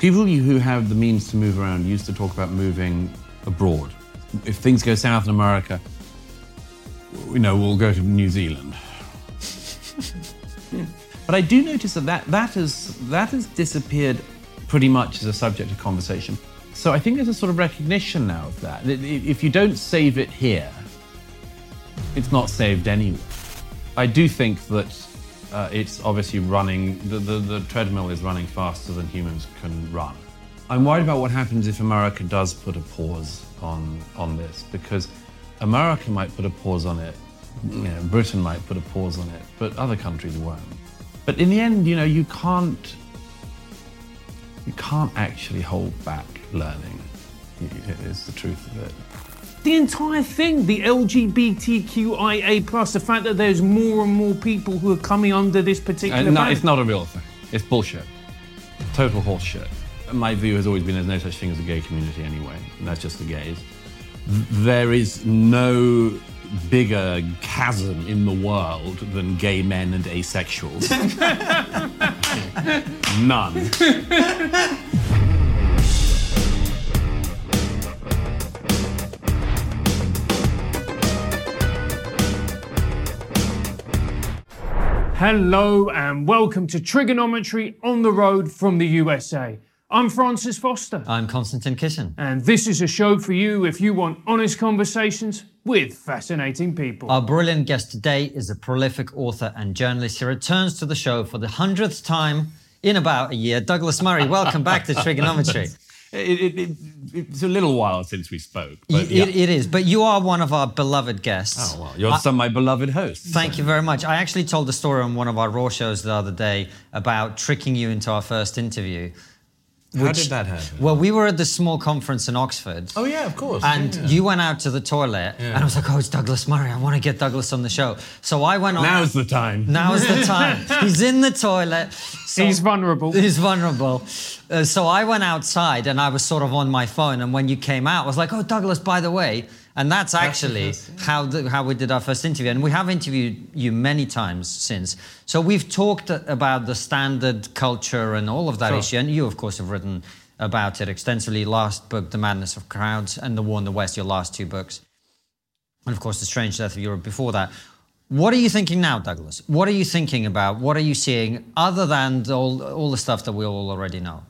People who have the means to move around used to talk about moving abroad. If things go south in America, you know, we'll go to New Zealand. But I do notice that that, has, that has disappeared pretty much as a subject of conversation. So I think there's a sort of recognition now of. That If you don't save it here, it's not saved anywhere. I do think that uh, it's obviously running, the, the, the treadmill is running faster than humans can run. I'm worried about what happens if America does put a pause on, on this, because America might put a pause on it, you know, Britain might put a pause on it, but other countries won't. But in the end, you know, you can't, you can't actually hold back learning, is the truth of it. The entire thing, the LGBTQIA plus, the fact that there's more and more people who are coming under this particular. Uh, no, ban. it's not a real thing. It's bullshit. Total horseshit. My view has always been there's no such thing as a gay community anyway. That's just the gays. There is no bigger chasm in the world than gay men and asexuals. None. Hello and welcome to TRIGGERnometry on the Road from the USA. I'm Francis Foster, I'm Konstantin Kisin. and this is a show for you if you want honest conversations with fascinating people. Our brilliant guest today is a prolific author and journalist. He returns to the show for the hundredth time in about a year. Douglas Murray, welcome back to TRIGGERnometry. It, it, it, it's a little while since we spoke. But yeah. it- it is, but you are one of our beloved guests. Oh, well, you're some of my beloved hosts. Thank you very much. I actually told the story on one of our Raw shows the other day about tricking you into our first interview. How did that happen? Well, we were at this small conference in Oxford. Oh, yeah, of course. And yeah. you went out to the toilet, and I was like, "Oh, it's Douglas Murray. I want to get Douglas on the show." So I went on. Now's the time. Now's the time. He's in the toilet. So He's vulnerable. He's vulnerable. Uh, so I went outside and I was sort of on my phone. And when you came out, I was like, oh, Douglas, by the way. And that's actually how, the, how we did our first interview. And we have interviewed you many times since. So we've talked about the standard culture and all of that Sure. issue. And you, of course, have written about it extensively. Last book, The Madness of Crowds, and The War on the West, your last two books. And of course, The Strange Death of Europe before that. What are you thinking now, Douglas? What are you thinking about? What are you seeing other than the- all, all the stuff that we all already know?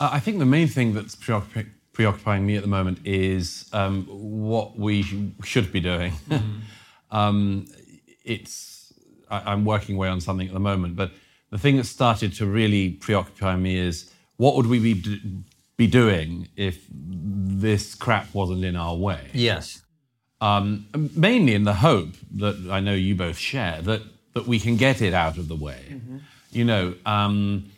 Uh, I think the main thing that's preoccup- preoccupying me at the moment is um, what we sh- should be doing. um, it's I, I'm working away on something at the moment, but the thing that started to really preoccupy me is what would we be d- be doing if this crap wasn't in our way? Yes. um, mainly in the hope that I know you both share that that we can get it out of the way. You know, um,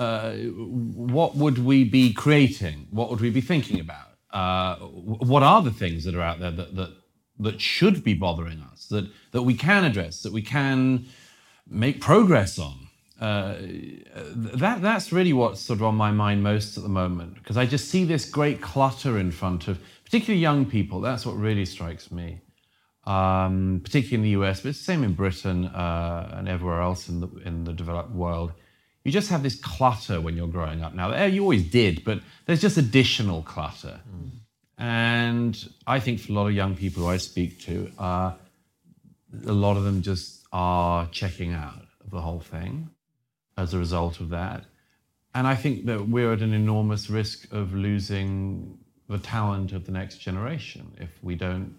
uh, what would we be creating? What would we be thinking about? Uh, what are the things that are out there that that that should be bothering us? That that we can address? That we can make progress on? Uh, that that's really what's sort of on my mind most at the moment because I just see this great clutter in front of particularly young people. That's what really strikes me, um, particularly in the US, but it's the same in Britain uh, and everywhere else in the in the developed world. You just have this clutter when you're growing up now. Eh, You always did, but there's just additional clutter, and I think for a lot of young people who I speak to, uh, a lot of them just are checking out of the whole thing as a result of that. And I think that we're at an enormous risk of losing the talent of the next generation if we don't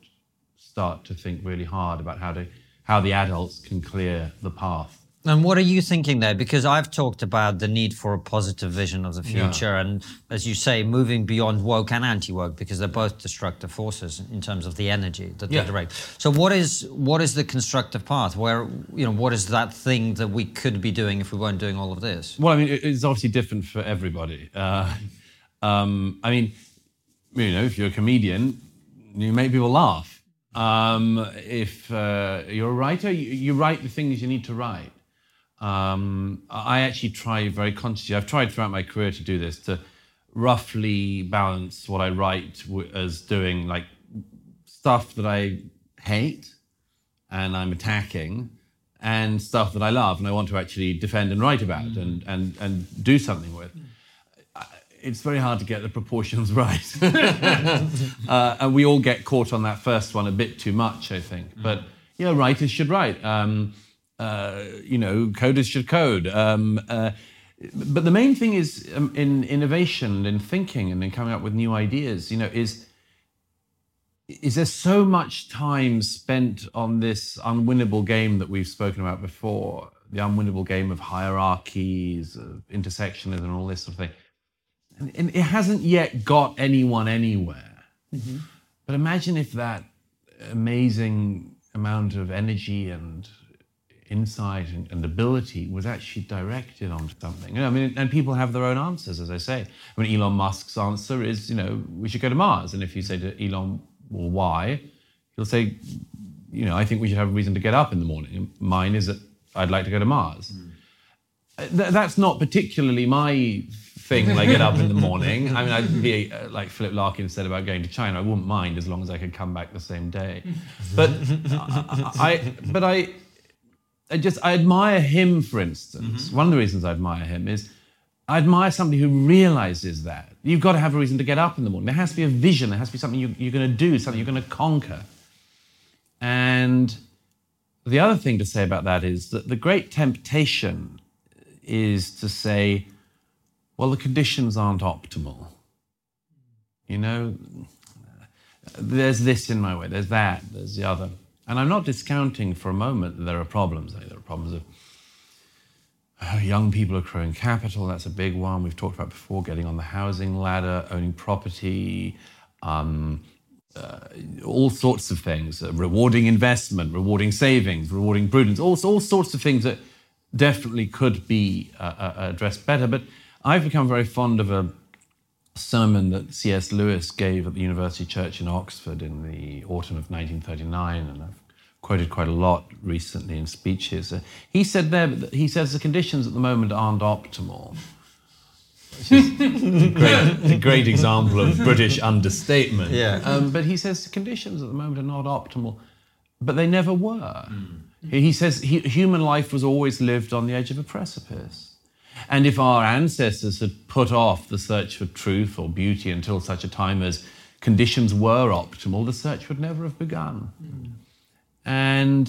start to think really hard about how to how the adults can clear the path. And what are you thinking there? Because I've talked about the need for a positive vision of the future, and as you say, moving beyond woke and anti-woke, because they're both destructive forces in terms of the energy that Yeah. they direct. So, what is what is the constructive path? Where you know what is that thing that we could be doing if we weren't doing all of this? Well, I mean, it's obviously different for everybody. Uh, um, I mean, you know, if you're a comedian, you make people laugh. Um, if uh, you're a writer, you, you write the things you need to write. Um, I actually try very consciously. I've tried throughout my career to do this to roughly balance what I write w- as doing like stuff that I hate and I'm attacking, and stuff that I love and I want to actually defend and write about and, and, and do something with. It's very hard to get the proportions right. uh, and we all get caught on that first one a bit too much, I think. But, yeah, writers should write. Um, uh, you know, coders should code. Um, uh, but the main thing is um, in innovation and in thinking and in coming up with new ideas, you know, is is there so much time spent on this unwinnable game that we've spoken about before, the unwinnable game of hierarchies, of intersectionism, and all this sort of thing. And, and it hasn't yet got anyone anywhere. But imagine if that amazing amount of energy and insight and, and ability was actually directed onto something. You know, I mean, and people have their own answers, as I say. I mean, Elon Musk's answer is, you know, we should go to Mars. And if you say to Elon, well, why? He'll say, you know, I think we should have a reason to get up in the morning. Mine is that I'd like to go to Mars. Uh, th- that's not particularly my thing when I get up in the morning. I mean, I'd be uh, like Philip Larkin said about going to China. I wouldn't mind as long as I could come back the same day. But I, I but I, I just I admire him, for instance. Mm-hmm. One of the reasons I admire him is I admire somebody who realizes that you've got to have a reason to get up in the morning. There has to be a vision. There has to be something you, you're going to do, something you're going to conquer. And the other thing to say about that is that the great temptation is to say, well, the conditions aren't optimal. You know, there's this in my way, there's that, there's the other. And I'm not discounting for a moment that there are problems. There are problems of uh, young people accruing capital, that's a big one. We've talked about before getting on the housing ladder, owning property, um, uh, all sorts of things, uh, rewarding investment, rewarding savings, rewarding prudence, all, all sorts of things that definitely could be uh, uh, addressed better. But I've become very fond of a sermon that C.S. Lewis gave at the University Church in Oxford in the autumn of 1939, and I've quoted quite a lot recently in speeches. Uh, he said there, he says the conditions at the moment aren't optimal. Which is a great, a great example of British understatement. Yeah. Um, but he says the conditions at the moment are not optimal, but they never were. He he says he, human life was always lived on the edge of a precipice. And if our ancestors had put off the search for truth or beauty until such a time as conditions were optimal, the search would never have begun. And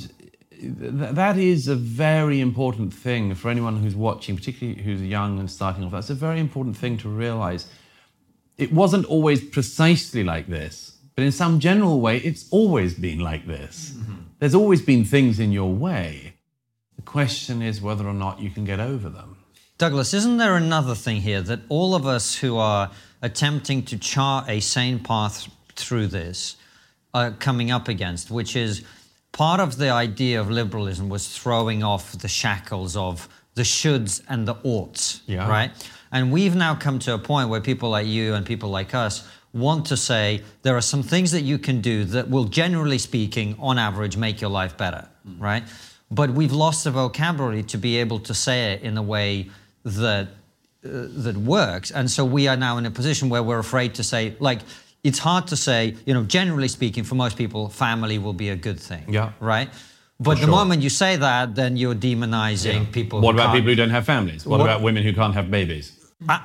th- that is a very important thing for anyone who's watching, particularly who's young and starting off. That's a very important thing to realize. It wasn't always precisely like this, but in some general way, it's always been like this. There's always been things in your way. The question is whether or not you can get over them. Douglas, isn't there another thing here that all of us who are attempting to chart a sane path through this are coming up against, which is part of the idea of liberalism was throwing off the shackles of the shoulds and the oughts, Yeah. right? And we've now come to a point where people like you and people like us want to say there are some things that you can do that will, generally speaking, on average, make your life better, right? But we've lost the vocabulary to be able to say it in a way that uh, that works, and so we are now in a position where we're afraid to say, like, it's hard to say, you know, generally speaking, for most people, family will be a good thing, Yeah. right? But the sure. moment you say that, then you're demonizing people. What who about can't- people who don't have families? What, What- about women who can't have babies?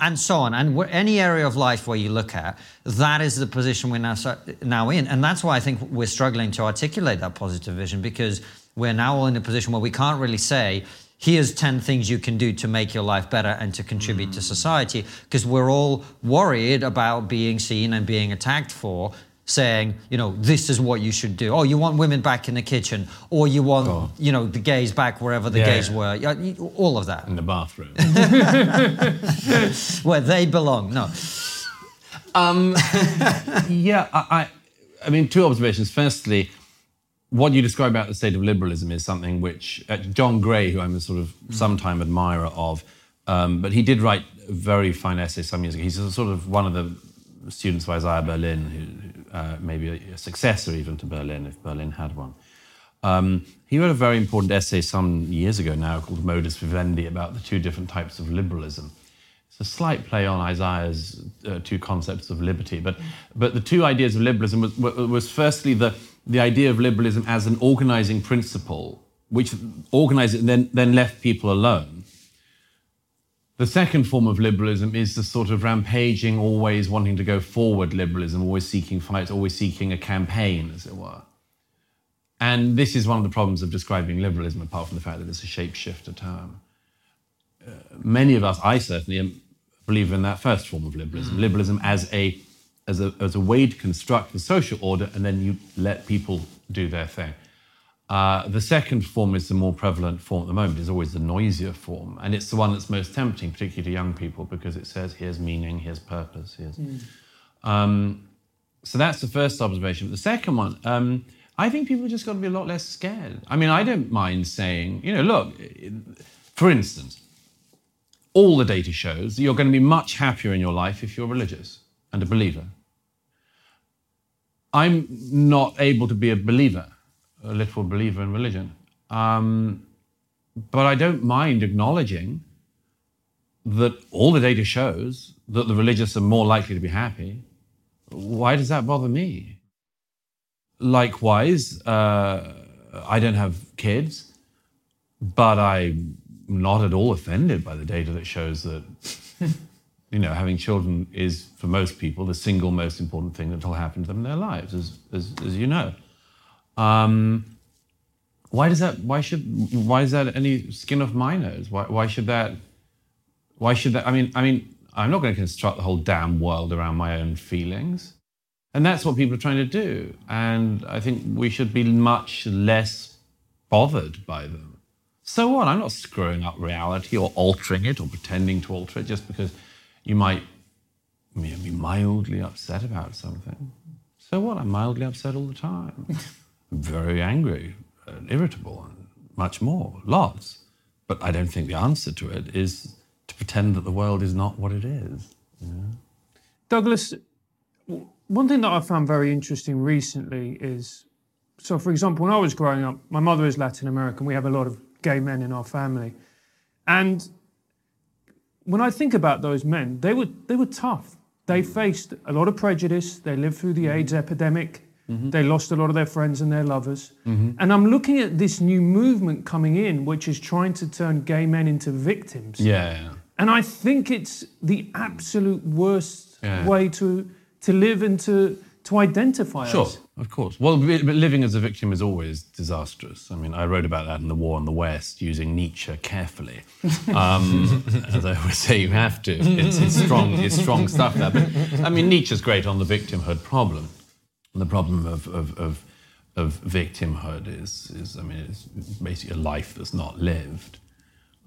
and so on. And any area of life where you look at, that is the position we're now now in, and that's why I think we're struggling to articulate that positive vision because we're now all in a position where we can't really say. Here's 10 things you can do to make your life better and to contribute to society. Because we're all worried about being seen and being attacked for saying, you know, this is what you should do. Oh, you want women back in the kitchen, or you want, Oh. you know, the gays back wherever the Yeah, gays yeah. were. All of that, In the bathroom. where they belong. No. um, Yeah, I, I, I mean, two observations. Firstly, what you describe about the state of liberalism is something which uh, John Gray, who I'm a sort of sometime admirer of, um, but he did write a very fine essay some years ago. He's a sort of one of the students of Isaiah Berlin, who uh, maybe a, a successor even to Berlin, if Berlin had one. Um, he wrote a very important essay some years ago now called Modus Vivendi about the two different types of liberalism. It's a slight play on Isaiah's uh, two concepts of liberty, but, but the two ideas of liberalism was, was was firstly the, the idea of liberalism as an organizing principle, which organized it and then, then left people alone. The second form of liberalism is the sort of rampaging, always wanting to go forward liberalism, always seeking fights, always seeking a campaign, as it were. And this is one of the problems of describing liberalism, apart from the fact that it's a shapeshifter term. Uh, many of us, I certainly am, believe in that first form of liberalism, liberalism as a, as, a, as a way to construct the social order and then you let people do their thing. Uh, the second form is the more prevalent form at the moment, is always the noisier form. And it's the one that's most tempting, particularly to young people, because it says, here's meaning, here's purpose, here's. Um, so that's the first observation. But The second one, um, I think people just got to be a lot less scared. I mean, I don't mind saying, you know, look, for instance, all the data shows that you're going to be much happier in your life if you're religious and a believer. I'm not able to be a believer, a literal believer in religion. Um, but I don't mind acknowledging that all the data shows that the religious are more likely to be happy. Why does that bother me? Likewise, uh, I don't have kids, but I'm not at all offended by the data that shows that, you know, having children is for most people the single most important thing that will happen to them in their lives, as, as, as you know. Um, why does that? Why should? Why is that any skin of my nose? Why, why should that? Why should that? I mean, I mean, I'm not going to construct the whole damn world around my own feelings. And that's what people are trying to do. And I think we should be much less bothered by them. So what? I'm not screwing up reality or altering it or pretending to alter it just because you might be mildly upset about something. So what? I'm mildly upset all the time. Very angry and irritable and much more, lots. But I don't think the answer to it is to pretend that the world is not what it is. Douglas, one thing that I found very interesting recently is so, for example, when I was growing up, my mother is Latin American. We have a lot of gay men in our family. And when I think about those men, they were, they were tough. They mm-hmm. faced a lot of prejudice. They lived through the mm-hmm. AIDS epidemic. Mm-hmm. They lost a lot of their friends and their lovers. And I'm looking at this new movement coming in, which is trying to turn gay men into victims. Yeah. And I think it's the absolute worst Yeah. way to to live and to to identify us. Sure, us. of course. Well, living as a victim is always disastrous. I mean, I wrote about that in The War on the West using Nietzsche carefully. Um, as I always say, you have to. It's, it's, strong, it's strong stuff there. But I mean, Nietzsche's great on the victimhood problem. The problem of, of, of, of victimhood is, is, I mean, it's basically a life that's not lived.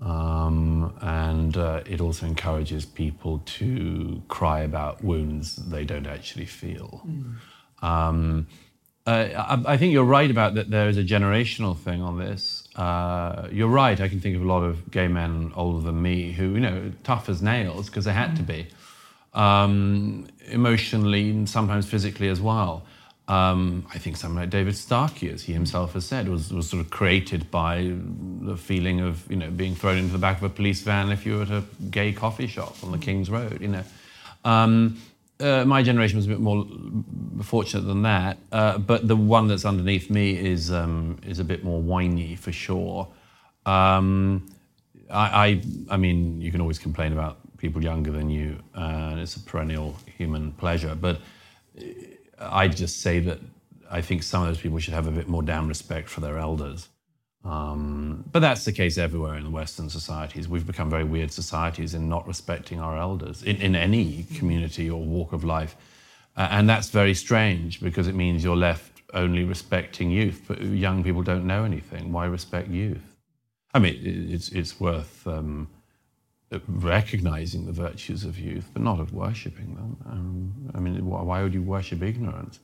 Um, and uh, it also encourages people to cry about wounds they don't actually feel. Um, uh, I, I think you're right about that. There is a generational thing on this. Uh, you're right. I can think of a lot of gay men older than me who, you know, tough as nails because they had to be, um, emotionally and sometimes physically as well. Um, I think someone like David Starkey, as he himself has said, was, was sort of created by the feeling of you know being thrown into the back of a police van if you were at a gay coffee shop on the King's Road. You know, um, uh, my generation was a bit more fortunate than that, uh, but the one that's underneath me is um, is a bit more whiny for sure. Um, I, I, I mean, you can always complain about people younger than you, uh, and it's a perennial human pleasure. But I'd just say that I think some of those people should have a bit more damn respect for their elders. Um, but that's the case everywhere in Western societies. We've become very weird societies in not respecting our elders in, in any community or walk of life. Uh, and that's very strange because it means you're left only respecting youth. But young people don't know anything. Why respect youth? I mean, it's, it's worth um, recognizing the virtues of youth, but not of worshipping them. Um, I mean, why would you worship ignorance?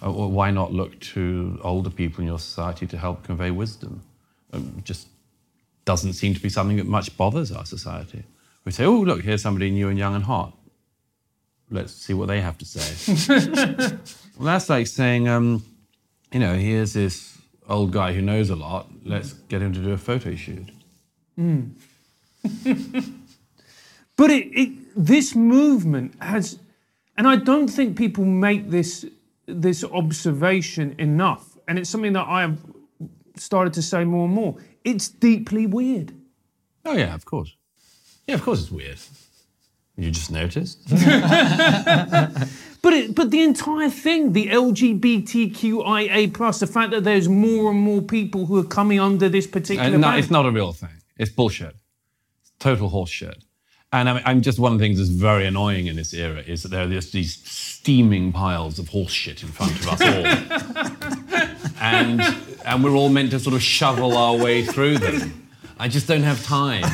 Uh, or why not look to older people in your society to help convey wisdom? Um, just doesn't seem to be something that much bothers our society. We say, oh, look, here's somebody new and young and hot. Let's see what they have to say. well, that's like saying, um, you know, here's this old guy who knows a lot. Let's get him to do a photo shoot. But it, it, this movement has, and I don't think people make this this observation enough, and it's something that I have started to say more and more. It's deeply weird. Oh, yeah, of course. Yeah, of course it's weird. You just noticed? But it, but the entire thing, the LGBTQIA plus, the fact that there's more and more people who are coming under this particular Uh, no, it's not a real thing. It's bullshit. It's total horseshit. And I mean, I'm just one of the things that's very annoying in this era is that there are just these steaming piles of horse shit in front of us all. and, and we're all meant to sort of shovel our way through them. I just don't have time.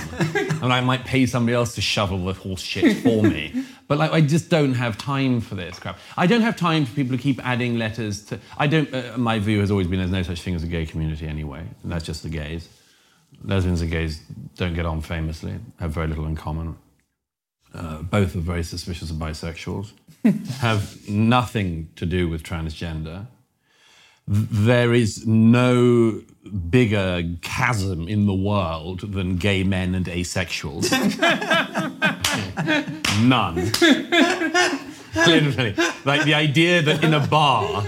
And I might pay somebody else to shovel the horse shit for me. But like, I just don't have time for this crap. I don't have time for people to keep adding letters to. I don't. Uh, my view has always been there's no such thing as a gay community anyway. And that's just the gays. Lesbians and gays don't get on famously, have very little in common. Uh, both are very suspicious of bisexuals, have nothing to do with transgender. There is no bigger chasm in the world than gay men and asexuals. None. Literally. Like the idea that in a bar,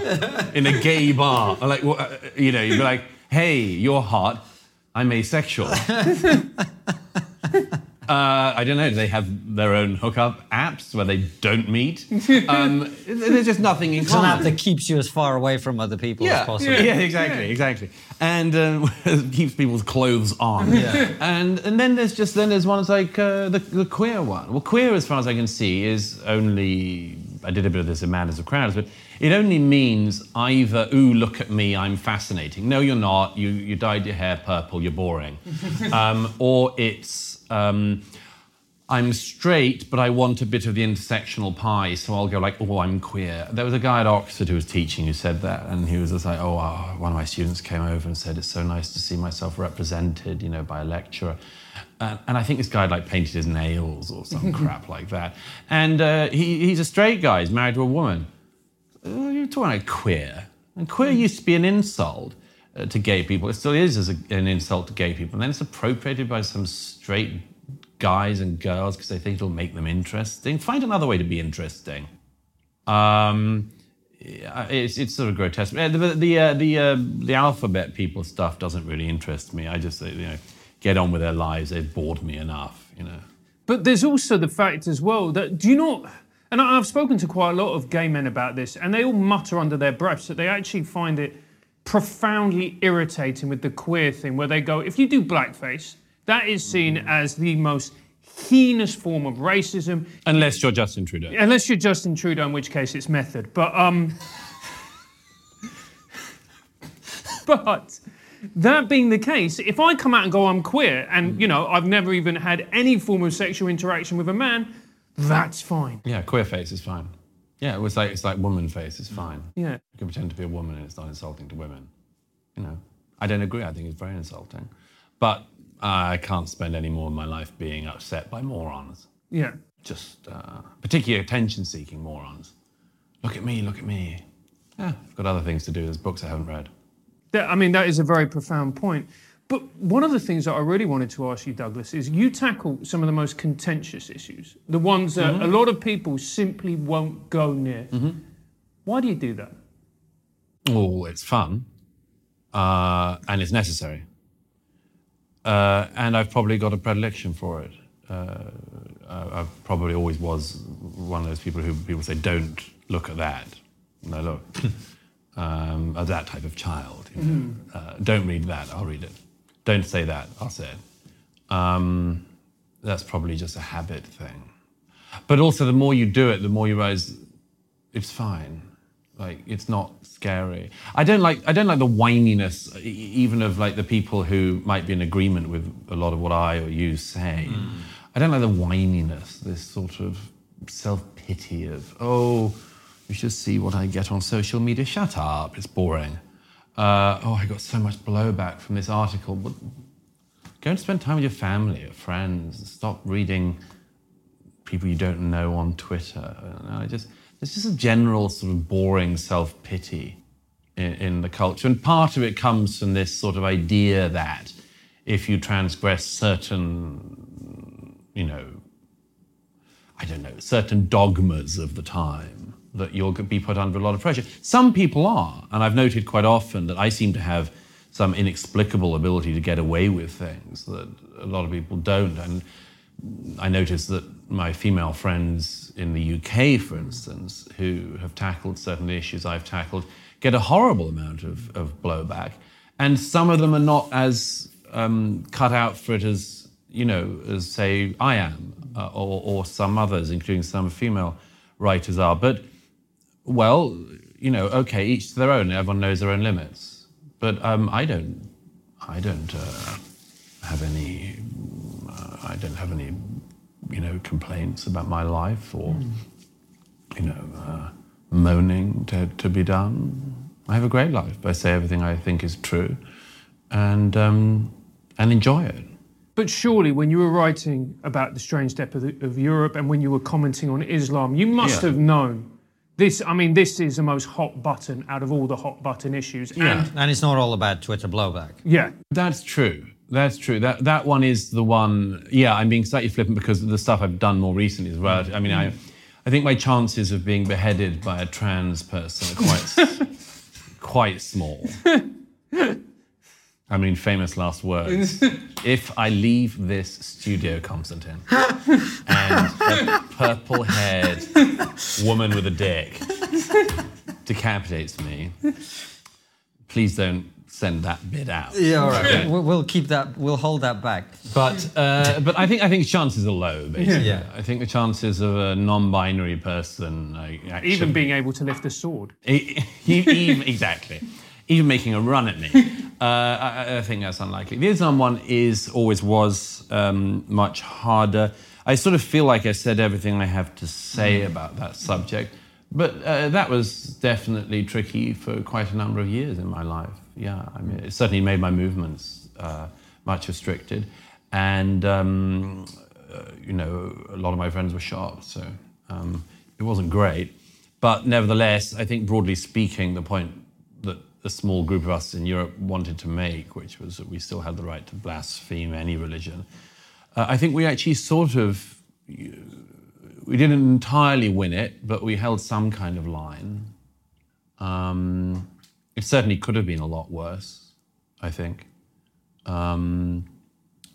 in a gay bar, like, uh, you know, you'd be like, hey, you're hot, I'm asexual. Uh, I don't know. Do they have their own hookup apps where they don't meet? Um, there's just nothing in It's an common. app that keeps you as far away from other people as possible. Yeah, exactly, exactly. And um, keeps people's clothes on. Yeah. And and then there's just then there's ones like uh, the the queer one. Well, queer, as far as I can see, is only I did a bit of this in Madness of Crowds, but it only means either ooh look at me, I'm fascinating. No, you're not. You you dyed your hair purple. You're boring. um, or it's. Um, I'm straight, but I want a bit of the intersectional pie, so I'll go like, oh, I'm queer. There was a guy at Oxford who was teaching who said that, and he was just like, oh, wow. one of my students came over and said, it's so nice to see myself represented, you know, by a lecturer. And, and I think this guy like painted his nails or some crap like that. And uh, he, he's a straight guy, he's married to a woman. Uh, you're talking about queer. And queer used to be an insult uh, to gay people. It still is as a, an insult to gay people. And then it's appropriated by some straight guys and girls because they think it'll make them interesting. Find another way to be interesting. Um, it's, it's sort of grotesque. Uh, The the uh, the, uh, the alphabet people stuff doesn't really interest me. I just you know get on with their lives. They've bored me enough. You know. But there's also the fact as well that do you not? And I've spoken to quite a lot of gay men about this, and they all mutter under their breaths that they actually find it profoundly irritating with the queer thing, where they go, if you do blackface, that is seen as the most heinous form of racism, Unless you're Justin Trudeau. unless you're Justin Trudeau, in which case it's method. But um, but that being the case, if I come out and go I'm queer, and you know I've never even had any form of sexual interaction with a man, that's fine. Yeah, queer face is fine. Yeah, it was like it's like woman face It's fine. Yeah. You can pretend to be a woman and it's not insulting to women. You know, I don't agree. I think it's very insulting, but I can't spend any more of my life being upset by morons. Yeah. Just uh, particularly attention-seeking morons. Look at me. Look at me. Yeah, I've got other things to do. There's books I haven't read. That, I mean, that is a very profound point. But one of the things that I really wanted to ask you, Douglas, is you tackle some of the most contentious issues, the ones that a lot of people simply won't go near. Why do you do that? Oh, it's fun, uh, and it's necessary. Uh, and I've probably got a predilection for it. Uh, I I probably always was one of those people who people say, "Don't look at that." No, look. um, that type of child. You know? uh, don't read that. I'll read it. Don't say that. I'll say it. Um, that's probably just a habit thing. But also, the more you do it, the more you realize it's fine. Like it's not scary. I don't like I don't like the whininess, even of like the people who might be in agreement with a lot of what I or you say. I don't like the whininess, this sort of self pity of oh, you should see what I get on social media. Shut up, it's boring. Uh, oh, I got so much blowback from this article. But go and spend time with your family, your friends. Stop reading people you don't know on Twitter. And I just there's just a general sort of boring self pity in, in the culture, and part of it comes from this sort of idea that if you transgress certain, you know, I don't know, certain dogmas of the time, that you'll be put under a lot of pressure. Some people are, and I've noted quite often that I seem to have some inexplicable ability to get away with things that a lot of people don't. And I notice that my female friends in the UK, for instance, who have tackled certain issues I've tackled, get a horrible amount of, of blowback. And some of them are not as um, cut out for it as, you know, as say I am, uh, or, or some others, including some female writers are. But, well, you know, okay, each to their own. Everyone knows their own limits. But um, I don't, I don't uh, have any, uh, I don't have any, you know, complaints about my life or, you know, uh, moaning to, to be done. I have a great life. I say everything I think is true, and um, and enjoy it. But surely, when you were writing about the strange step of, the, of Europe and when you were commenting on Islam, you must Yeah. have known this. I mean, this is the most hot button out of all the hot button issues. Yeah. And And it's not all about Twitter blowback. yeah, That's true. That's true. That that one is the one. Yeah, I'm being slightly flippant because of the stuff I've done more recently as well. I mean, I, mm. I think my chances of being beheaded by a trans person are quite, quite small. I mean, famous last words. if I leave this studio, Konstantin, and a purple-haired woman with a dick decapitates me, please don't send that bit out. Yeah, all right. We'll, we'll keep that. We'll hold that back. But uh, but I think I think chances are low. Basically, Yeah. I think the chances of a non-binary person like, actually, even being able to lift a sword. E- e- exactly, even making a run at me, uh, I, I think that's unlikely. The Islam one is always was um, much harder. I sort of feel like I said everything I have to say about that subject, but uh, that was definitely tricky for quite a number of years in my life. Yeah, I mean, it certainly made my movements uh, much restricted, and um, uh, you know, a lot of my friends were shot, so um, it wasn't great. But nevertheless, I think broadly speaking, the point a small group of us in Europe wanted to make, which was that we still had the right to blaspheme any religion, uh, I think we actually sort of we didn't entirely win it, but we held some kind of line. Um, it certainly could have been a lot worse, I think. Um,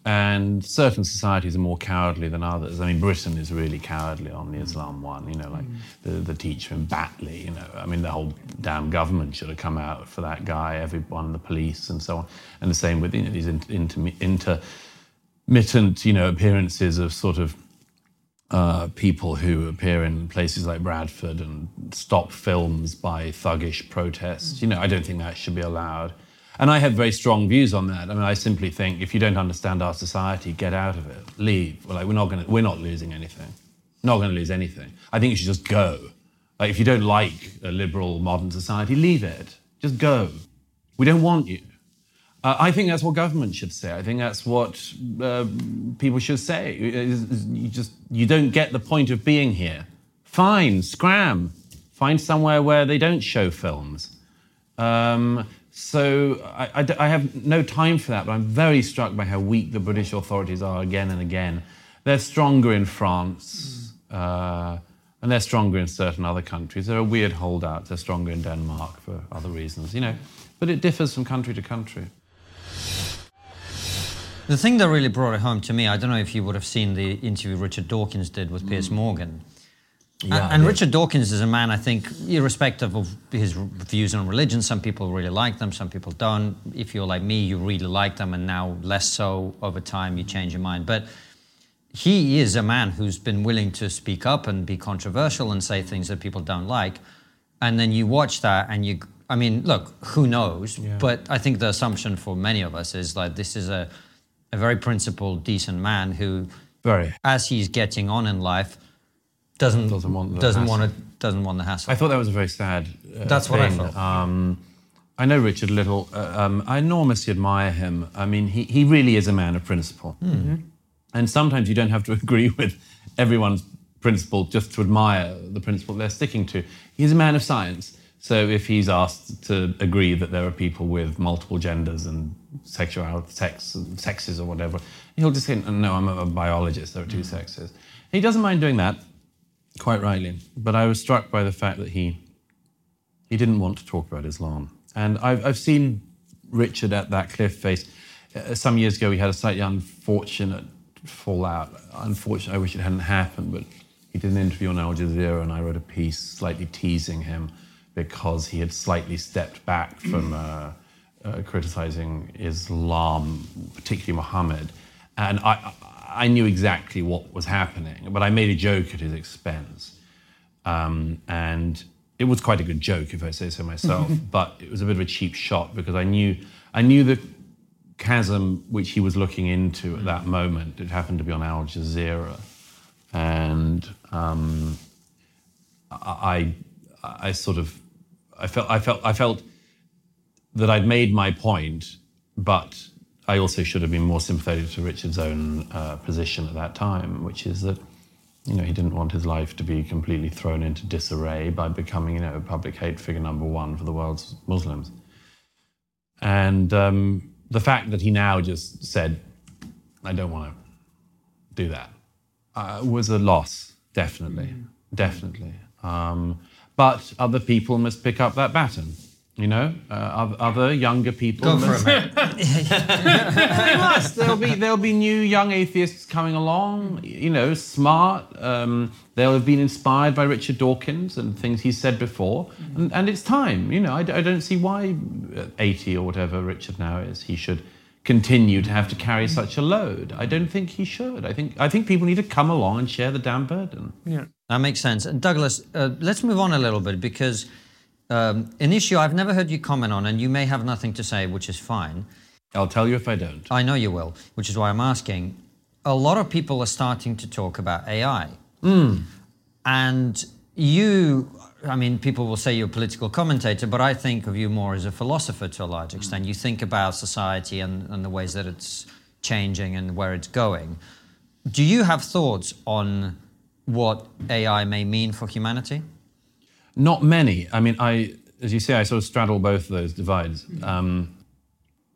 and certain societies are more cowardly than others. I mean, Britain is really cowardly on the Islam one. You know, like the, the teacher in Batley. You know, I mean, the whole damn government should have come out for that guy. Everyone, the police, and so on. And the same with you know, these inter, inter, intermittent, you know, appearances of sort of uh, people who appear in places like Bradford and stop films by thuggish protests. You know, I don't think that should be allowed. And I have very strong views on that. I mean, I simply think if you don't understand our society, get out of it, leave. We're like, we're not going we're not losing anything. Not going to lose anything. I think you should just go. Like, if you don't like a liberal modern society, leave it. Just go. We don't want you. Uh, I think that's what government should say. I think that's what uh, people should say. You just you don't get the point of being here. Fine, scram. Find somewhere where they don't show films. Um, so I have no time for that, but I'm very struck by how weak the British authorities are again and again. They're stronger in France, uh, and they're stronger in certain other countries. There are weird holdouts. They're stronger in Denmark for other reasons, you know. But it differs from country to country. The thing that really brought it home to me, I don't know if you would have seen the interview Richard Dawkins did with Piers Morgan. Yeah, and and I did. Richard Dawkins is a man, I think, irrespective of his views on religion, some people really like them, some people don't. If you're like me, you really like them, and now less so over time, you change your mind. But he is a man who's been willing to speak up and be controversial and say things that people don't like. And then you watch that, and you, I mean, look, who knows? But I think the assumption for many of us is like this is a, a very principled, decent man who, Very. as he's getting on in life, doesn't Doesn't want the doesn't hassle. want to doesn't want the hassle. I thought that was a very sad. Uh, That's what I thing. felt. Um, I know Richard Little. Uh, um, I enormously admire him. I mean, he, he really is a man of principle. And sometimes you don't have to agree with everyone's principle just to admire the principle they're sticking to. He's a man of science. So if he's asked to agree that there are people with multiple genders and sexuality, sex, sexes or whatever, he'll just say, no, I'm a biologist, there are two sexes. He doesn't mind doing that, quite rightly. But I was struck by the fact that he he didn't want to talk about Islam. And I've, I've seen Richard at that cliff face. Uh, some years ago, he had a slightly unfortunate fallout. Unfortunately, I wish it hadn't happened, but he did an interview on Al Jazeera, and I wrote a piece slightly teasing him because he had slightly stepped back from uh, uh, criticizing Islam, particularly Muhammad. And I, I knew exactly what was happening, but I made a joke at his expense. Um, and it was quite a good joke, if I say so myself, but it was a bit of a cheap shot because I knew, I knew the chasm which he was looking into at that moment. It happened to be on Al Jazeera. And um, I, I, I sort of, I felt, I felt, I felt that I'd made my point, but I also should have been more sympathetic to Richard's own uh, position at that time, which is that you know he didn't want his life to be completely thrown into disarray by becoming you know a public hate figure number one for the world's Muslims. And um, the fact that he now just said, "I don't want to do that," uh, was a loss, definitely, definitely. Um, but other people must pick up that baton. You know, uh, other younger people. Go for it, they must. There'll be there'll be new young atheists coming along. You know, smart. Um, they'll have been inspired by Richard Dawkins and things he's said before, and, and it's time. You know, I, I don't see why, 80 or whatever Richard now is, he should continue to have to carry such a load. I don't think he should. I think I think people need to come along and share the damn burden. Yeah. That makes sense. And Douglas, uh, let's move on a little bit because um, an issue I've never heard you comment on, and you may have nothing to say, which is fine. I'll tell you if I don't. I know you will, which is why I'm asking. A lot of people are starting to talk about AI. And you, I mean, people will say you're a political commentator, but I think of you more as a philosopher to a large extent. You think about society and, and the ways that it's changing and where it's going. Do you have thoughts on what AI may mean for humanity? Not many. I mean, I, as you say, I sort of straddle both of those divides um,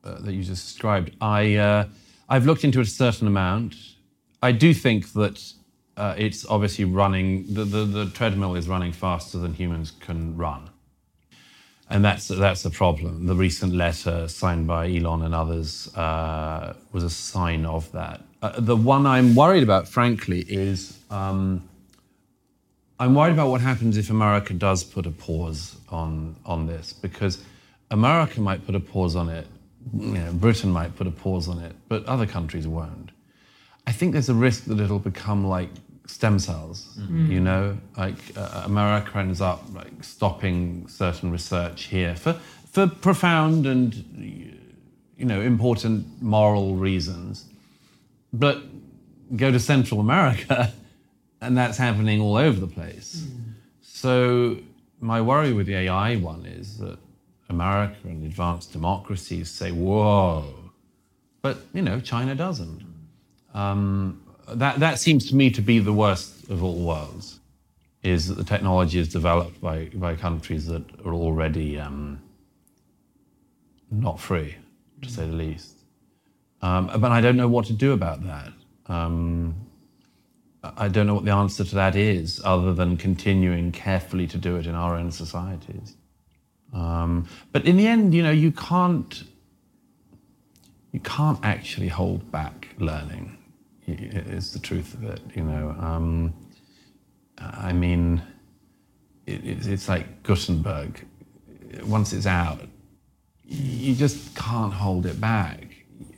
uh, that you just described. I, uh, I've looked into it a certain amount. I do think that uh, it's obviously running. The, the, the treadmill is running faster than humans can run, and that's that's the problem. The recent letter signed by Elon and others uh, was a sign of that. Uh, the one I'm worried about, frankly, is. Um, I'm worried about what happens if America does put a pause on on this because America might put a pause on it, you know, Britain might put a pause on it, but other countries won't. I think there's a risk that it'll become like stem cells, you know, like uh, America ends up like stopping certain research here for for profound and you know important moral reasons, but go to Central America and that's happening all over the place. So my worry with the AI one is that America and advanced democracies say, "Whoa," but you know China doesn't. Um, that that seems to me to be the worst of all worlds. Is that the technology is developed by by countries that are already um, not free, to say the least. Um, but I don't know what to do about that. I don't know what the answer to that is, other than continuing carefully to do it in our own societies. Um, but in the end, you know, you can't you can't actually hold back learning. Is the truth of it, you know. Um, I mean, it, it's like Gutenberg. Once it's out, you just can't hold it back.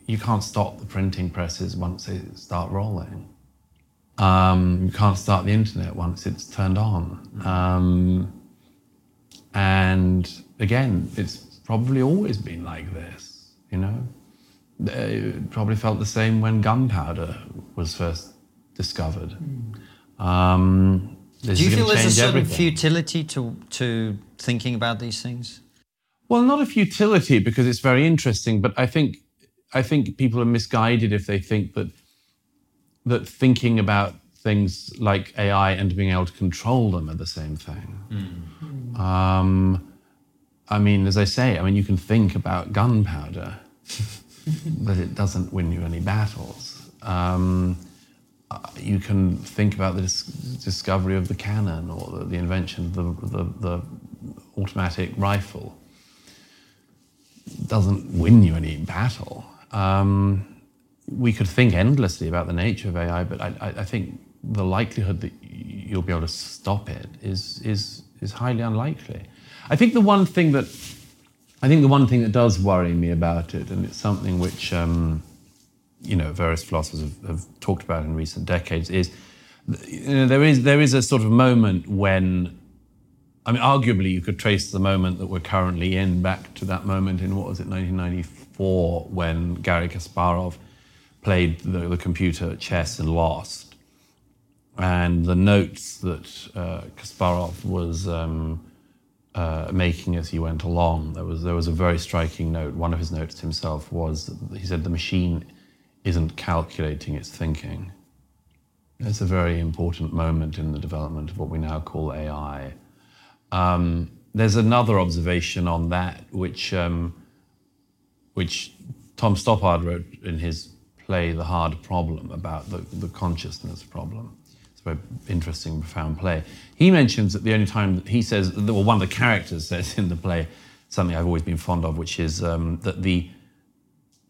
You can't stop the printing presses once they start rolling. Um, you can't start the internet once it's turned on. Um, and again, it's probably always been like this, you know? It probably felt the same when gunpowder was first discovered. Um, this Do you is feel there's a certain everything. futility to, to thinking about these things? Well, not a futility because it's very interesting, but I think I think people are misguided if they think that that thinking about things like AI and being able to control them are the same thing. Um, I mean, as I say, I mean, you can think about gunpowder, but it doesn't win you any battles. Um, uh, you can think about the dis- discovery of the cannon or the, the invention of the, the, the automatic rifle doesn't win you any battle. Um, we could think endlessly about the nature of AI, but I, I, think the likelihood that you'll be able to stop it is, is, is highly unlikely. I think the one thing that I think the one thing that does worry me about it, and it's something which um, you know various philosophers have, have, talked about in recent decades, is you know, there is there is a sort of moment when I mean, arguably, you could trace the moment that we're currently in back to that moment in what was it, 1994, when Garry Kasparov played the, the computer chess and lost. And the notes that uh, Kasparov was um, uh, making as he went along, there was, there was a very striking note. One of his notes himself was he said, The machine isn't calculating, it's thinking. It's a very important moment in the development of what we now call AI. Um, there's another observation on that, which, um, which Tom Stoppard wrote in his play The Hard Problem about the, the consciousness problem. It's a very interesting, profound play. He mentions that the only time he says, well, one of the characters says in the play something I've always been fond of, which is um, that the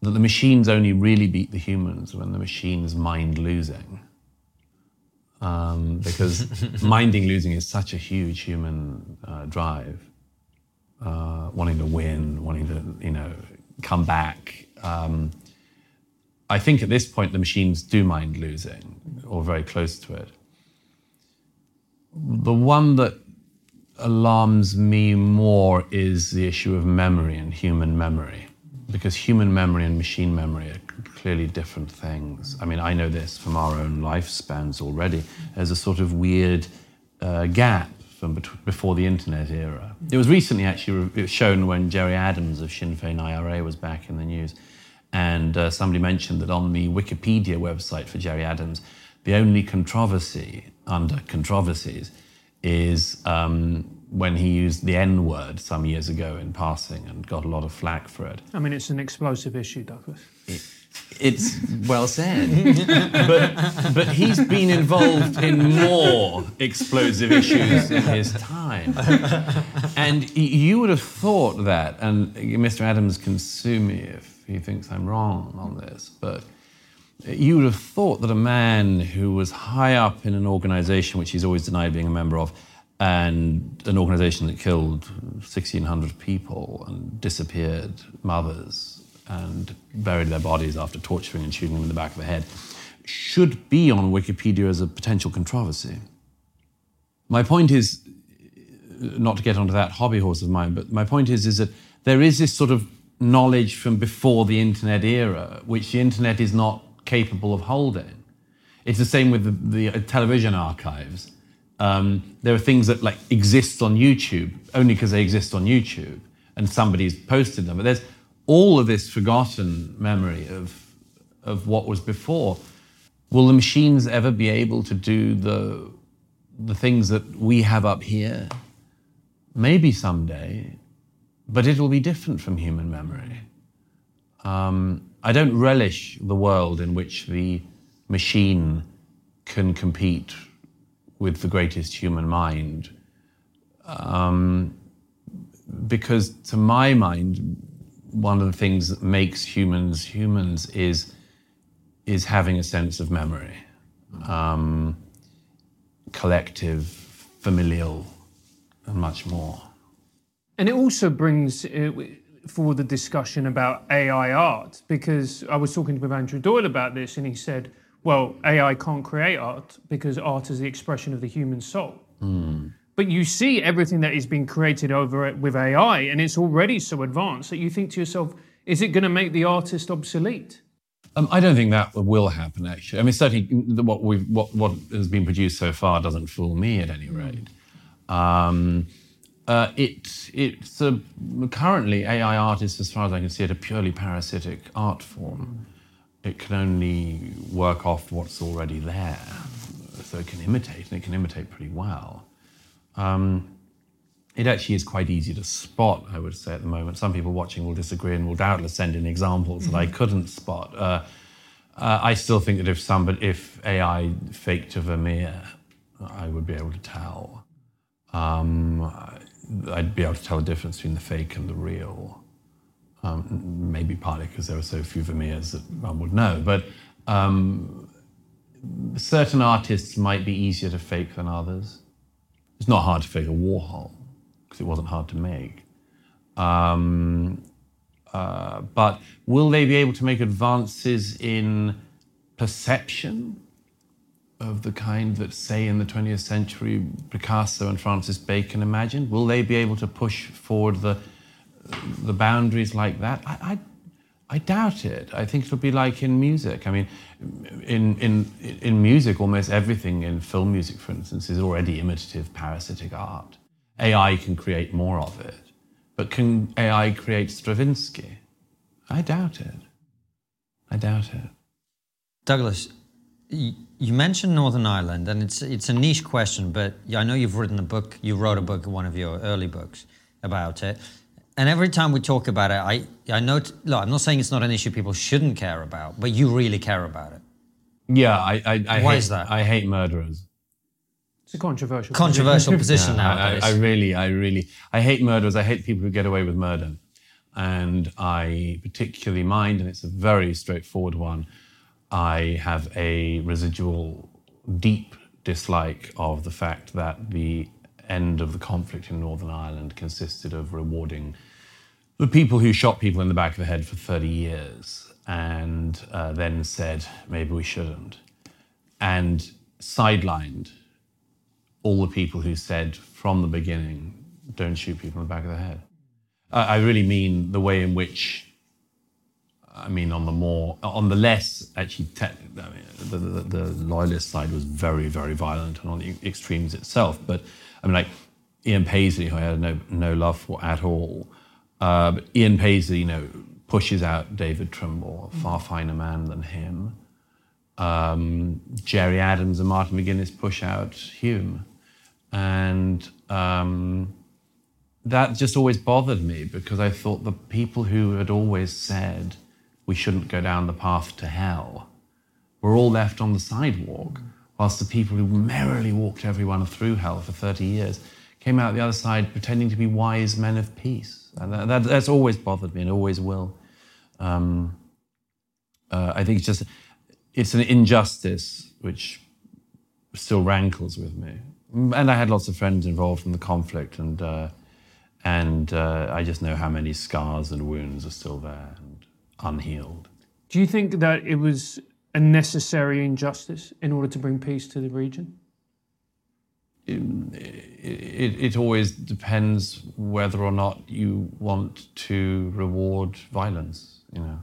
that the machines only really beat the humans when the machines mind losing. Um, because minding losing is such a huge human uh, drive, uh, wanting to win, wanting to, you know, come back. Um, I think at this point the machines do mind losing, or very close to it. The one that alarms me more is the issue of memory and human memory, because human memory and machine memory are clearly different things. I mean, I know this from our own lifespans already. There's a sort of weird uh, gap from before the internet era. It was recently actually shown when Gerry Adams of Sinn Féin IRA was back in the news. And uh, somebody mentioned that on the Wikipedia website for Gerry Adams, the only controversy under controversies is um, when he used the N word some years ago in passing and got a lot of flack for it. I mean, it's an explosive issue, Douglas. It, it's well said. but, but he's been involved in more explosive issues in his time. And you would have thought that, and Mr. Adams can sue me if he thinks I'm wrong on this, but you would have thought that a man who was high up in an organization which he's always denied being a member of, and an organization that killed 1,600 people and disappeared mothers and buried their bodies after torturing and shooting them in the back of the head, should be on Wikipedia as a potential controversy. My point is, not to get onto that hobby horse of mine, but my point is, is that there is this sort of knowledge from before the internet era, which the internet is not capable of holding. It's the same with the, the television archives. Um, there are things that like exist on YouTube only because they exist on YouTube and somebody's posted them. But there's all of this forgotten memory of of what was before. Will the machines ever be able to do the the things that we have up here? Maybe someday but it will be different from human memory. Um, I don't relish the world in which the machine can compete with the greatest human mind. Um, because, to my mind, one of the things that makes humans humans is, is having a sense of memory, um, collective, familial, and much more. And it also brings uh, forward the discussion about AI art, because I was talking with Andrew Doyle about this, and he said, well, AI can't create art because art is the expression of the human soul. Mm. But you see everything that is being created over with AI, and it's already so advanced that you think to yourself, is it going to make the artist obsolete? Um, I don't think that will happen. Actually, I mean, certainly what we've what what has been produced so far doesn't fool me at any rate. Um, uh, it, it's a, currently AI art is, as far as I can see it, a purely parasitic art form. It can only work off what's already there, so it can imitate, and it can imitate pretty well. Um, it actually is quite easy to spot, I would say, at the moment. Some people watching will disagree and will doubtless send in examples that I mm-hmm. couldn't spot. Uh, uh, I still think that if somebody, if AI faked a Vermeer, I would be able to tell. Um, I'd be able to tell the difference between the fake and the real. Um, maybe partly because there were so few Vermeers that one would know, but um, certain artists might be easier to fake than others. It's not hard to fake a Warhol because it wasn't hard to make. Um, uh, but will they be able to make advances in perception of the kind that, say, in the 20th century, Picasso and Francis Bacon imagined? Will they be able to push forward the, the boundaries like that? I, I, I doubt it. I think it'll be like in music. I mean, in, in, in music, almost everything in film music, for instance, is already imitative, parasitic art. AI can create more of it. But can AI create Stravinsky? I doubt it. I doubt it. Douglas, you mentioned Northern Ireland, and it's it's a niche question, but I know you've written a book. You wrote a book, one of your early books, about it. And every time we talk about it, I I know. Look, I'm not saying it's not an issue people shouldn't care about, but you really care about it. Yeah, I. I, I Why hate, is that? I hate murderers. It's a controversial. Controversial position I, nowadays. I, I really, I really, I hate murderers. I hate people who get away with murder, and I particularly mind, and it's a very straightforward one. I have a residual, deep dislike of the fact that the end of the conflict in Northern Ireland consisted of rewarding the people who shot people in the back of the head for 30 years and uh, then said, maybe we shouldn't, and sidelined all the people who said from the beginning, don't shoot people in the back of the head. I I really mean the way in which, I mean, on the more, on the less, actually, te- I mean, the, the, the loyalist side was very, very violent and on the extremes itself. But I mean, like Ian Paisley, who I had no, no love for at all, uh, but Ian Paisley, you know, pushes out David Trimble, a far finer man than him. Um, Gerry Adams and Martin McGuinness push out Hume. And um, that just always bothered me because I thought the people who had always said we shouldn't go down the path to hell were all left on the sidewalk, whilst the people who merrily walked everyone through hell for 30 years came out the other side pretending to be wise men of peace. And that, that, that's always bothered me and always will. Um, uh, I think it's just it's an injustice which still rankles with me. And I had lots of friends involved in the conflict, and uh, and uh, I just know how many scars and wounds are still there unhealed. Do you think that it was a necessary injustice in order to bring peace to the region? It, it, it always depends whether or not you want to reward violence, you know.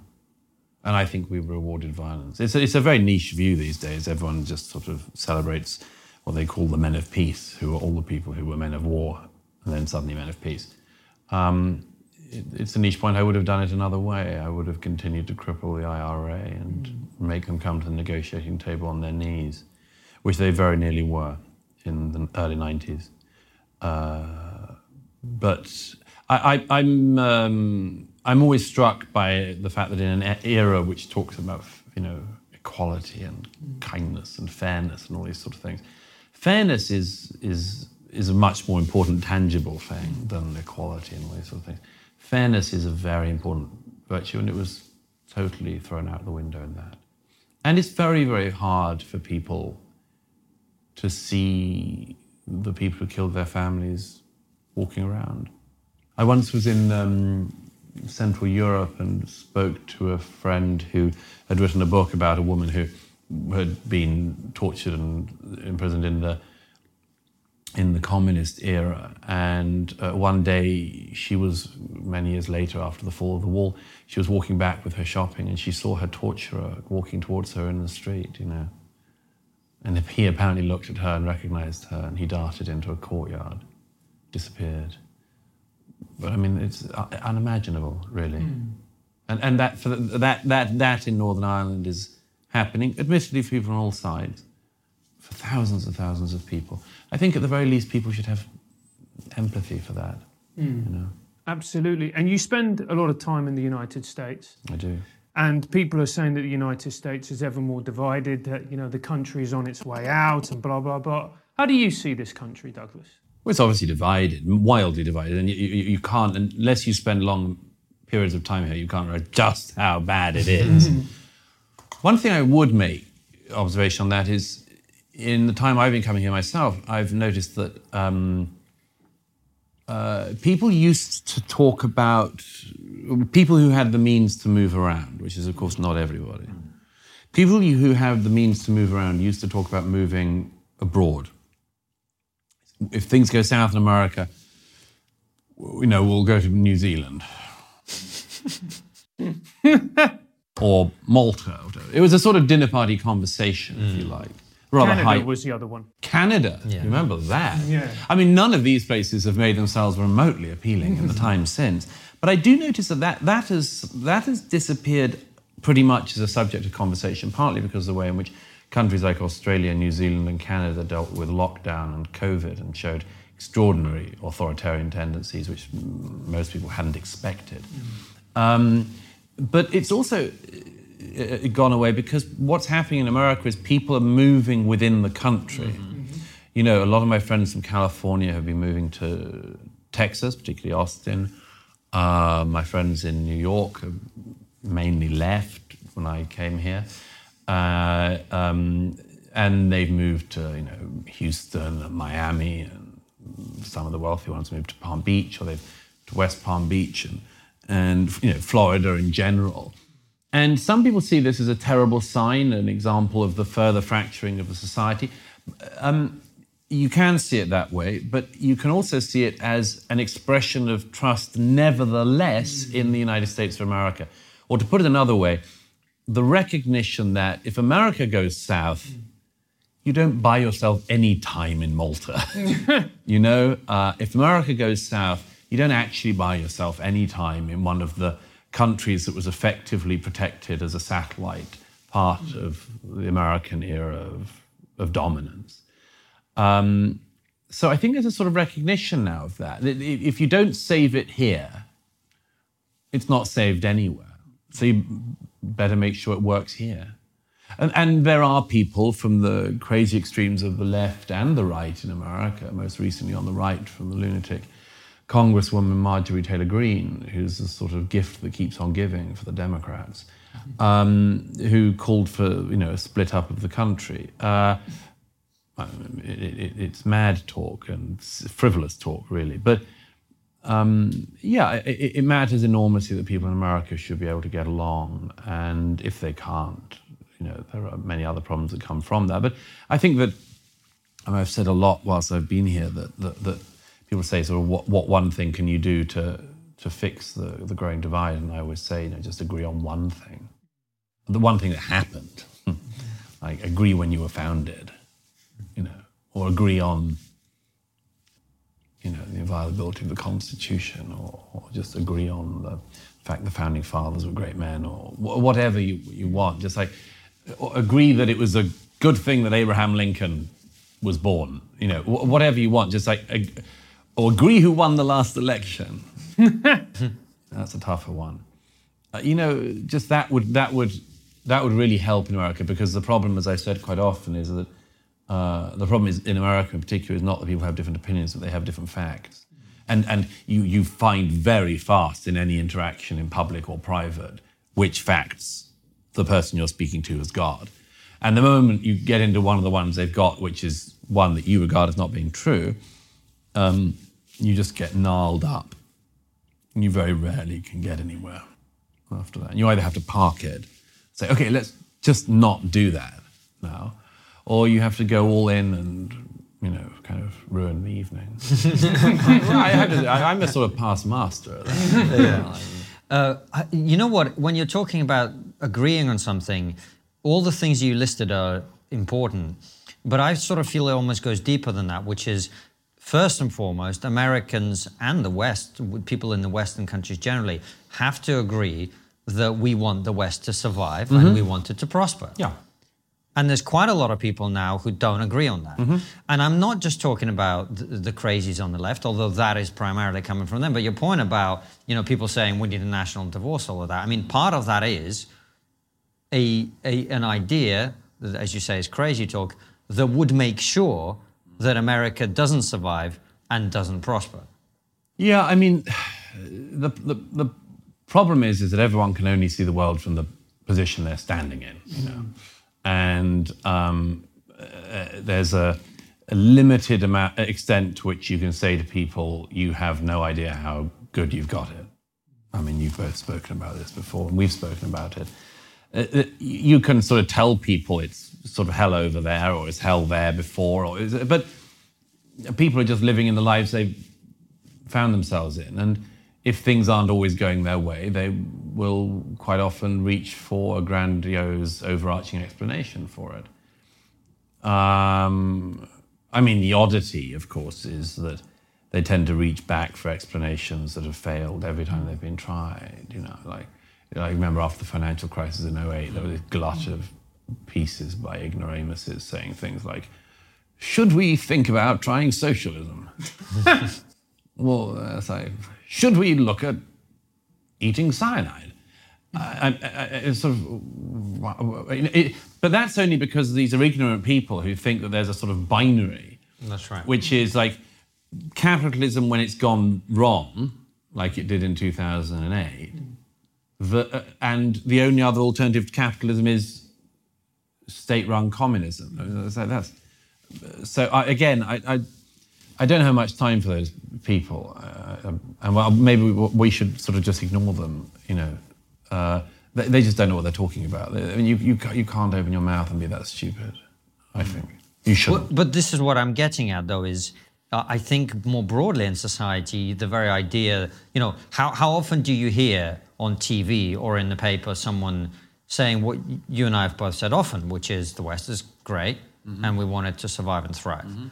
And I think we've rewarded violence. It's a, it's a very niche view these days. Everyone just sort of celebrates what they call the men of peace, who are all the people who were men of war and then suddenly men of peace. Um, it's a niche point. I would have done it another way. I would have continued to cripple the IRA and make them come to the negotiating table on their knees, which they very nearly were in the early 90s. Uh, but I, I, I'm, um, I'm always struck by the fact that in an era which talks about, you know, equality and kindness and fairness and all these sort of things, fairness is, is, is a much more important tangible thing than equality and all these sort of things. Fairness is a very important virtue, and it was totally thrown out the window in that. And it's very, very hard for people to see the people who killed their families walking around. I once was in um, Central Europe and spoke to a friend who had written a book about a woman who had been tortured and imprisoned in the in the communist era. And uh, one day, she was many years later, after the fall of the wall, she was walking back with her shopping, and she saw her torturer walking towards her in the street. You know, and he apparently looked at her and recognized her, and he darted into a courtyard, disappeared. But I mean, it's uh, unimaginable, really. And, and that, for the, that, that, that in Northern Ireland is happening, admittedly, for people on all sides, for thousands and thousands of people. I think at the very least, people should have empathy for that. You hmm. know, Absolutely. And you spend a lot of time in the United States. I do. And people are saying that the United States is ever more divided, that you know the country is on its way out, and blah blah blah. How do you see this country, Douglas? Well, it's obviously divided, wildly divided, and you, you, you can't unless you spend long periods of time here, you can't realize just how bad it is. One thing I would make observation on that is, in the time I've been coming here myself, I've noticed that um, uh, people used to talk about people who had the means to move around, which is of course not everybody. People who have the means to move around used to talk about moving abroad. If things go south in America, you know, we'll go to New Zealand. or Malta. Or whatever. It was a sort of dinner party conversation, if you like. Rather Canada high. was the other one. Canada. You remember that? Yeah. I mean, none of these places have made themselves remotely appealing in the time since. But I do notice that that, that, has, that has disappeared pretty much as a subject of conversation, partly because of the way in which countries like Australia, New Zealand, and Canada dealt with lockdown and COVID and showed extraordinary authoritarian tendencies, which mm, most people hadn't expected. Um, but it's also uh, gone away because what's happening in America is people are moving within the country. You know, a lot of my friends from California have been moving to Texas, particularly Austin. Uh, my friends in New York have mainly left when I came here. Uh, um, and they've moved to, you know, Houston and Miami, and some of the wealthy ones moved to Palm Beach, or they've to West Palm Beach, and, and you know, Florida in general. And some people see this as a terrible sign, an example of the further fracturing of the society. Um, you can see it that way, but you can also see it as an expression of trust, nevertheless, in the United States of America. Or to put it another way, the recognition that if America goes south, you don't buy yourself any time in Malta. you know, uh, if America goes south, you don't actually buy yourself any time in one of the countries that was effectively protected as a satellite part of the American era of, of dominance. Um, so I think there's a sort of recognition now of that. that If you don't save it here, it's not saved anywhere. So you better make sure it works here. And, and there are people from the crazy extremes of the left and the right in America, most recently on the right from the lunatic Congresswoman Marjorie Taylor Greene, who's a sort of gift that keeps on giving for the Democrats, um, who called for you know a split up of the country. Uh, it, it, it's mad talk and frivolous talk, really. But um, yeah, it, it matters enormously that people in America should be able to get along, and if they can't, you know, there are many other problems that come from that. But I think that I mean, I've said a lot whilst I've been here that that, that people say sort of what, what one thing can you do to to fix the, the growing divide, and I always say, you know, just agree on one thing, the one thing that happened, hmm, like agree when you were founded, you know, or agree on you know, the inviolability of the Constitution, or, or just agree on the fact the founding fathers were great men, or wh- whatever you, you want. Just like agree that it was a good thing that Abraham Lincoln was born. You know, wh- whatever you want. Just like, or agree who won the last election. That's a tougher one. Uh, you know, just that would that would that would really help in America because the problem, as I said quite often, is that uh, the problem is in America in particular is not that people have different opinions, but they have different facts. And and you you find very fast in any interaction in public or private which facts the person you're speaking to has got. And the moment you get into one of the ones they've got, which is one that you regard as not being true, um, you just get gnarled up. And you very rarely can get anywhere after that. You either have to park it, say, okay, let's just not do that now, or you have to go all in and, you know, kind of ruin the evening. I, I'm a sort of past master at that. Uh, you know what? When you're talking about agreeing on something, all the things you listed are important, but I sort of feel it almost goes deeper than that, which is first and foremost, Americans and the West, people in the Western countries generally, have to agree that we want the West to survive and mm-hmm. we want it to prosper. Yeah. And there's quite a lot of people now who don't agree on that. Mm-hmm. And I'm not just talking about the, the crazies on the left, although that is primarily coming from them. But your point about you know people saying we need a national divorce, all of that. I mean, part of that is a, a an idea that, as you say, is crazy talk that would make sure that America doesn't survive and doesn't prosper. Yeah, I mean, the, the, the Problem is, is that everyone can only see the world from the position they're standing in, you know, and um, uh, there's a, a limited amount extent to which you can say to people, you have no idea how good you've got it. I mean, you've both spoken about this before, and we've spoken about it. Uh, uh, you can sort of tell people it's sort of hell over there, or it's hell there before, or is it, but people are just living in the lives they've found themselves in, and if things aren't always going their way, they will quite often reach for a grandiose, overarching explanation for it. Um, I mean, the oddity, of course, is that they tend to reach back for explanations that have failed every time they've been tried. You know, like I remember after the financial crisis in 08, there was this glut of pieces by ignoramuses saying things like, "Should we think about trying socialism?" well, it's like, should we look at eating cyanide? I, I, I, sort of, it, but that's only because these are ignorant people who think that there's a sort of binary. That's right. Which is like capitalism when it's gone wrong, like it did in 2008, the, uh, and the only other alternative to capitalism is state-run communism. So that's so. I, again, I, I, I don't have much time for those people, uh, and well, maybe we, we, should sort of just ignore them. You know, uh, they, they, just don't know what they're talking about. I mean, you, you you can't open your mouth and be that stupid. I think you should. But, but this is what I'm getting at, though, is uh, I think more broadly in society, the very idea, you know, how, how often do you hear on TV or in the paper someone saying what you and I have both said often, which is the West is great mm-hmm. and we want it to survive and thrive. Mm-hmm.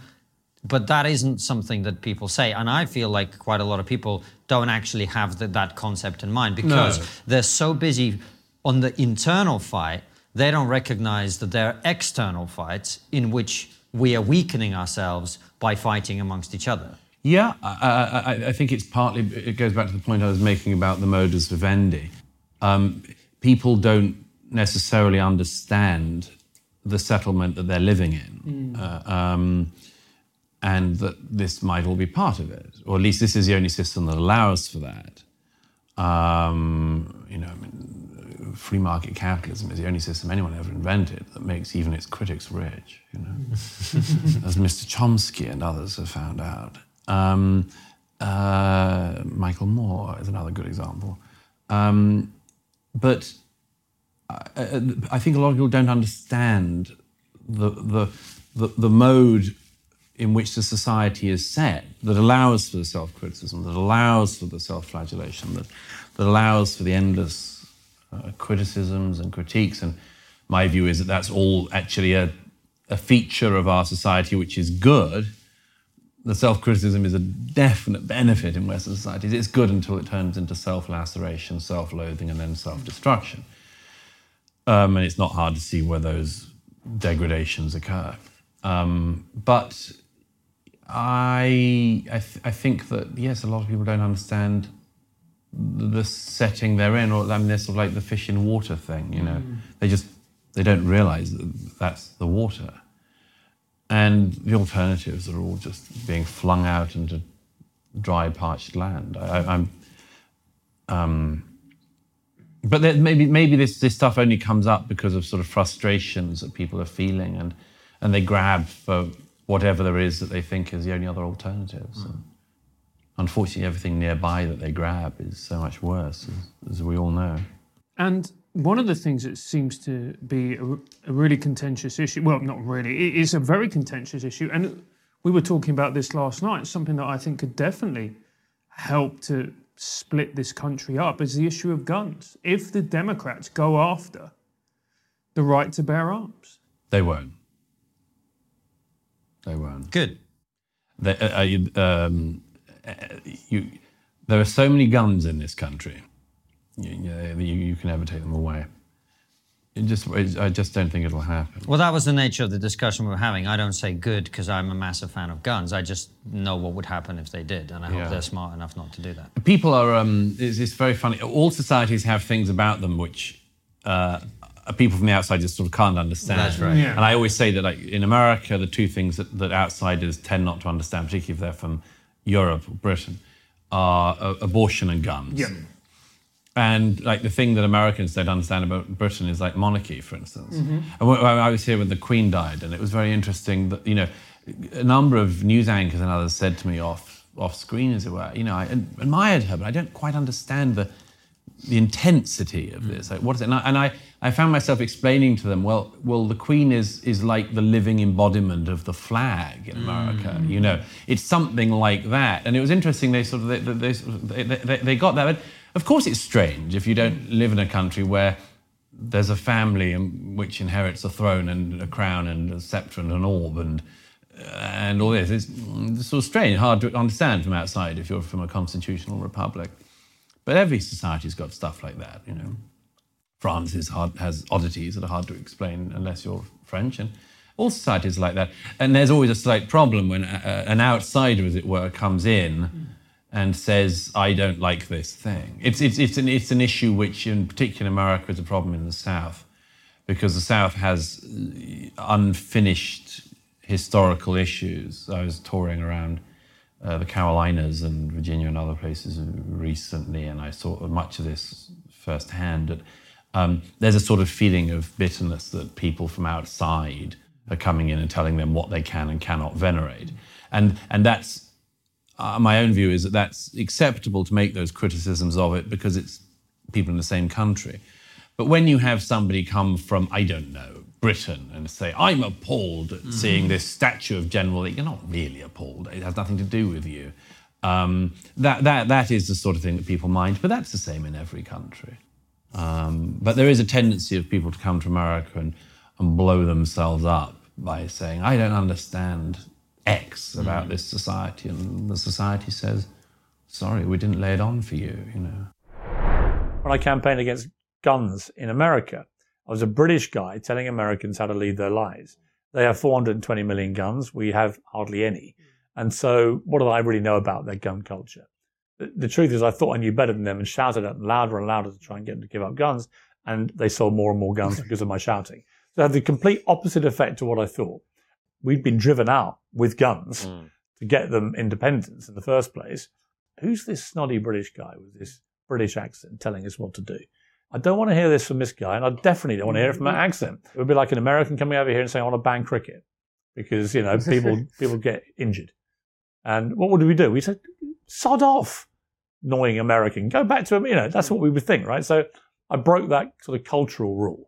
But that isn't something that people say. And I feel like quite a lot of people don't actually have the, that concept in mind because no. they're so busy on the internal fight, they don't recognize that there are external fights in which we are weakening ourselves by fighting amongst each other. Yeah, I, I, I, think it's partly, it goes back to the point I was making about the modus vivendi. Um, people don't necessarily understand the settlement that they're living in. Mm. Uh, um, and that this might all be part of it, or at least this is the only system that allows for that. Um, you know, I mean, free market capitalism is the only system anyone ever invented that makes even its critics rich. You know, as Mr. Chomsky and others have found out. Um, uh, Michael Moore is another good example. Um, but I, think a lot of people don't understand the, the, the, the mode in which the society is set that allows for the self criticism, that allows for the self flagellation, that, that allows for the endless uh, criticisms and critiques. And my view is that that's all actually a, a feature of our society which is good. The self criticism is a definite benefit in Western societies. It's good until it turns into self laceration, self loathing, and then self destruction. Um, and it's not hard to see where those degradations occur. Um, but I I, th- I, think that yes, a lot of people don't understand the setting they're in, or I mean, they're sort of like the fish in water thing. You know, mm. they just they don't realise that that's the water, and the alternatives are all just being flung out into dry, parched land. I, am um, but maybe maybe this this stuff only comes up because of sort of frustrations that people are feeling, and and they grab for whatever there is that they think is the only other alternatives. Mm. Unfortunately, everything nearby that they grab is so much worse, as, as, we all know. And one of the things that seems to be a, a really contentious issue, well, not really, it is a very contentious issue. And we were talking about this last night, something that I think could definitely help to split this country up is the issue of guns. If the Democrats go after the right to bear arms, they won't. They won't. Good. They, uh, uh um, uh, you, there are so many guns in this country. You, you, you can never take them away. It just, it, I just don't think it'll happen. Well, that was the nature of the discussion we were having. I don't say good because I'm a massive fan of guns. I just know what would happen if they did, and I hope yeah. they're smart enough not to do that. People are. Um, it's, it's very funny. All societies have things about them which uh, people from the outside just sort of can't understand. That's right. Yeah. And I always say that, like in America, the two things that, that outsiders tend not to understand, particularly if they're from Europe or Britain, are uh, abortion and guns. Yeah. And like the thing that Americans don't understand about Britain is like monarchy, for instance. Mm-hmm. And when I was here when the Queen died, and it was very interesting that you know a number of news anchors and others said to me off off screen, as it were, you know, I admired her, but I don't quite understand the the intensity of mm. this. Like, what is it? And I, and I, I found myself explaining to them, well, well, the Queen is is like the living embodiment of the flag in America. Mm. You know, it's something like that. And it was interesting. They sort of they, they, they, they, they got that. But of course, it's strange if you don't live in a country where there's a family which inherits a throne and a crown and a sceptre and an orb and and all this. It's, sort of strange, hard to understand from outside if you're from a constitutional republic. But every society's got stuff like that, you know. France is hard, has oddities that are hard to explain unless you're French, and all societies are like that. And there's always a slight problem when uh, an outsider, as it were, comes in and says, "I don't like this thing." It's it's it's an it's an issue which, in particular, America, is a problem in the South, because the South has uh, unfinished historical issues. I was touring around uh, the Carolinas and Virginia and other places recently, and I saw much of this firsthand. That um, there's a sort of feeling of bitterness that people from outside are coming in and telling them what they can and cannot venerate, and and that's uh, my own view is that that's acceptable to make those criticisms of it because it's people in the same country. But when you have somebody come from, I don't know, Britain and say, I'm appalled at seeing this statue of General Lee, you're not really appalled. It has nothing to do with you. Um, that, that, that is the sort of thing that people mind, but that's the same in every country. Um, but there is a tendency of people to come to America and, and blow themselves up by saying, I don't understand X about mm. this society. And the society says, sorry, we didn't lay it on for you, you know. when I campaigned against guns in America, I was a British guy telling Americans how to lead their lives. They have 420 million guns. We have hardly any. And so, what do I really know about their gun culture? The, the truth is, I thought I knew better than them and shouted at them louder and louder to try and get them to give up guns. And they sold more and more guns because of my shouting. So, it had the complete opposite effect to what I thought. We'd been driven out with guns mm. to get them independence in the first place. Who's this snotty British guy with this British accent telling us what to do? I don't want to hear this from this guy, and I definitely don't want to hear it from that mm-hmm. accent. It would be like an American coming over here and saying, "I want to ban cricket," because you know people people get injured. And what would we do? We said, "Sod off, annoying American. Go back to him." You know, that's what we would think, right? So I broke that sort of cultural rule.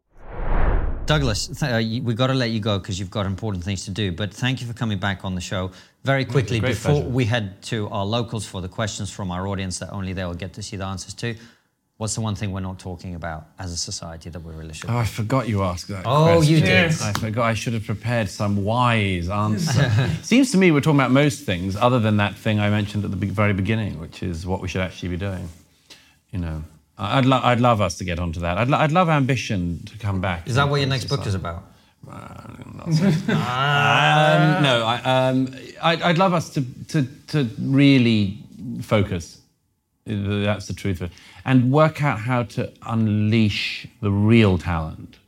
Douglas, th- uh, you- we got to let you go because you've got important things to do. But thank you for coming back on the show. Very quickly, before pleasure. we head to our locals for the questions from our audience that only they will get to see the answers to, what's the one thing we're not talking about as a society that we really should? Oh, I forgot you asked that. Oh, question. you did. I forgot. I should have prepared some wise answer. Seems to me we're talking about most things, other than that thing I mentioned at the very beginning, which is what we should actually be doing. You know, I- I'd, lo- I'd love us to get onto that. I'd, lo- I'd love ambition to come back. Is that what your next book is about? Um, no, I, um, I'd, I'd love us to, to, to really focus. That's the truth of it. And work out how to unleash the real talent.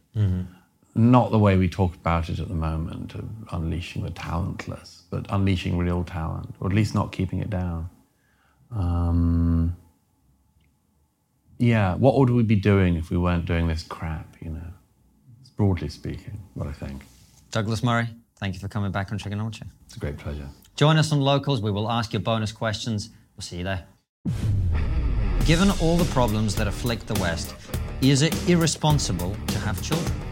Not the way we talk about it at the moment, of unleashing the talentless, but unleashing real talent, or at least not keeping it down. Um, yeah, what would we be doing if we weren't doing this crap, you know? Broadly speaking, what I think. Douglas Murray, thank you for coming back on TRIGGERnometry. It's a great pleasure. Join us on Locals. We will ask you bonus questions. We'll see you there. Given all the problems that afflict the West, is it irresponsible to have children?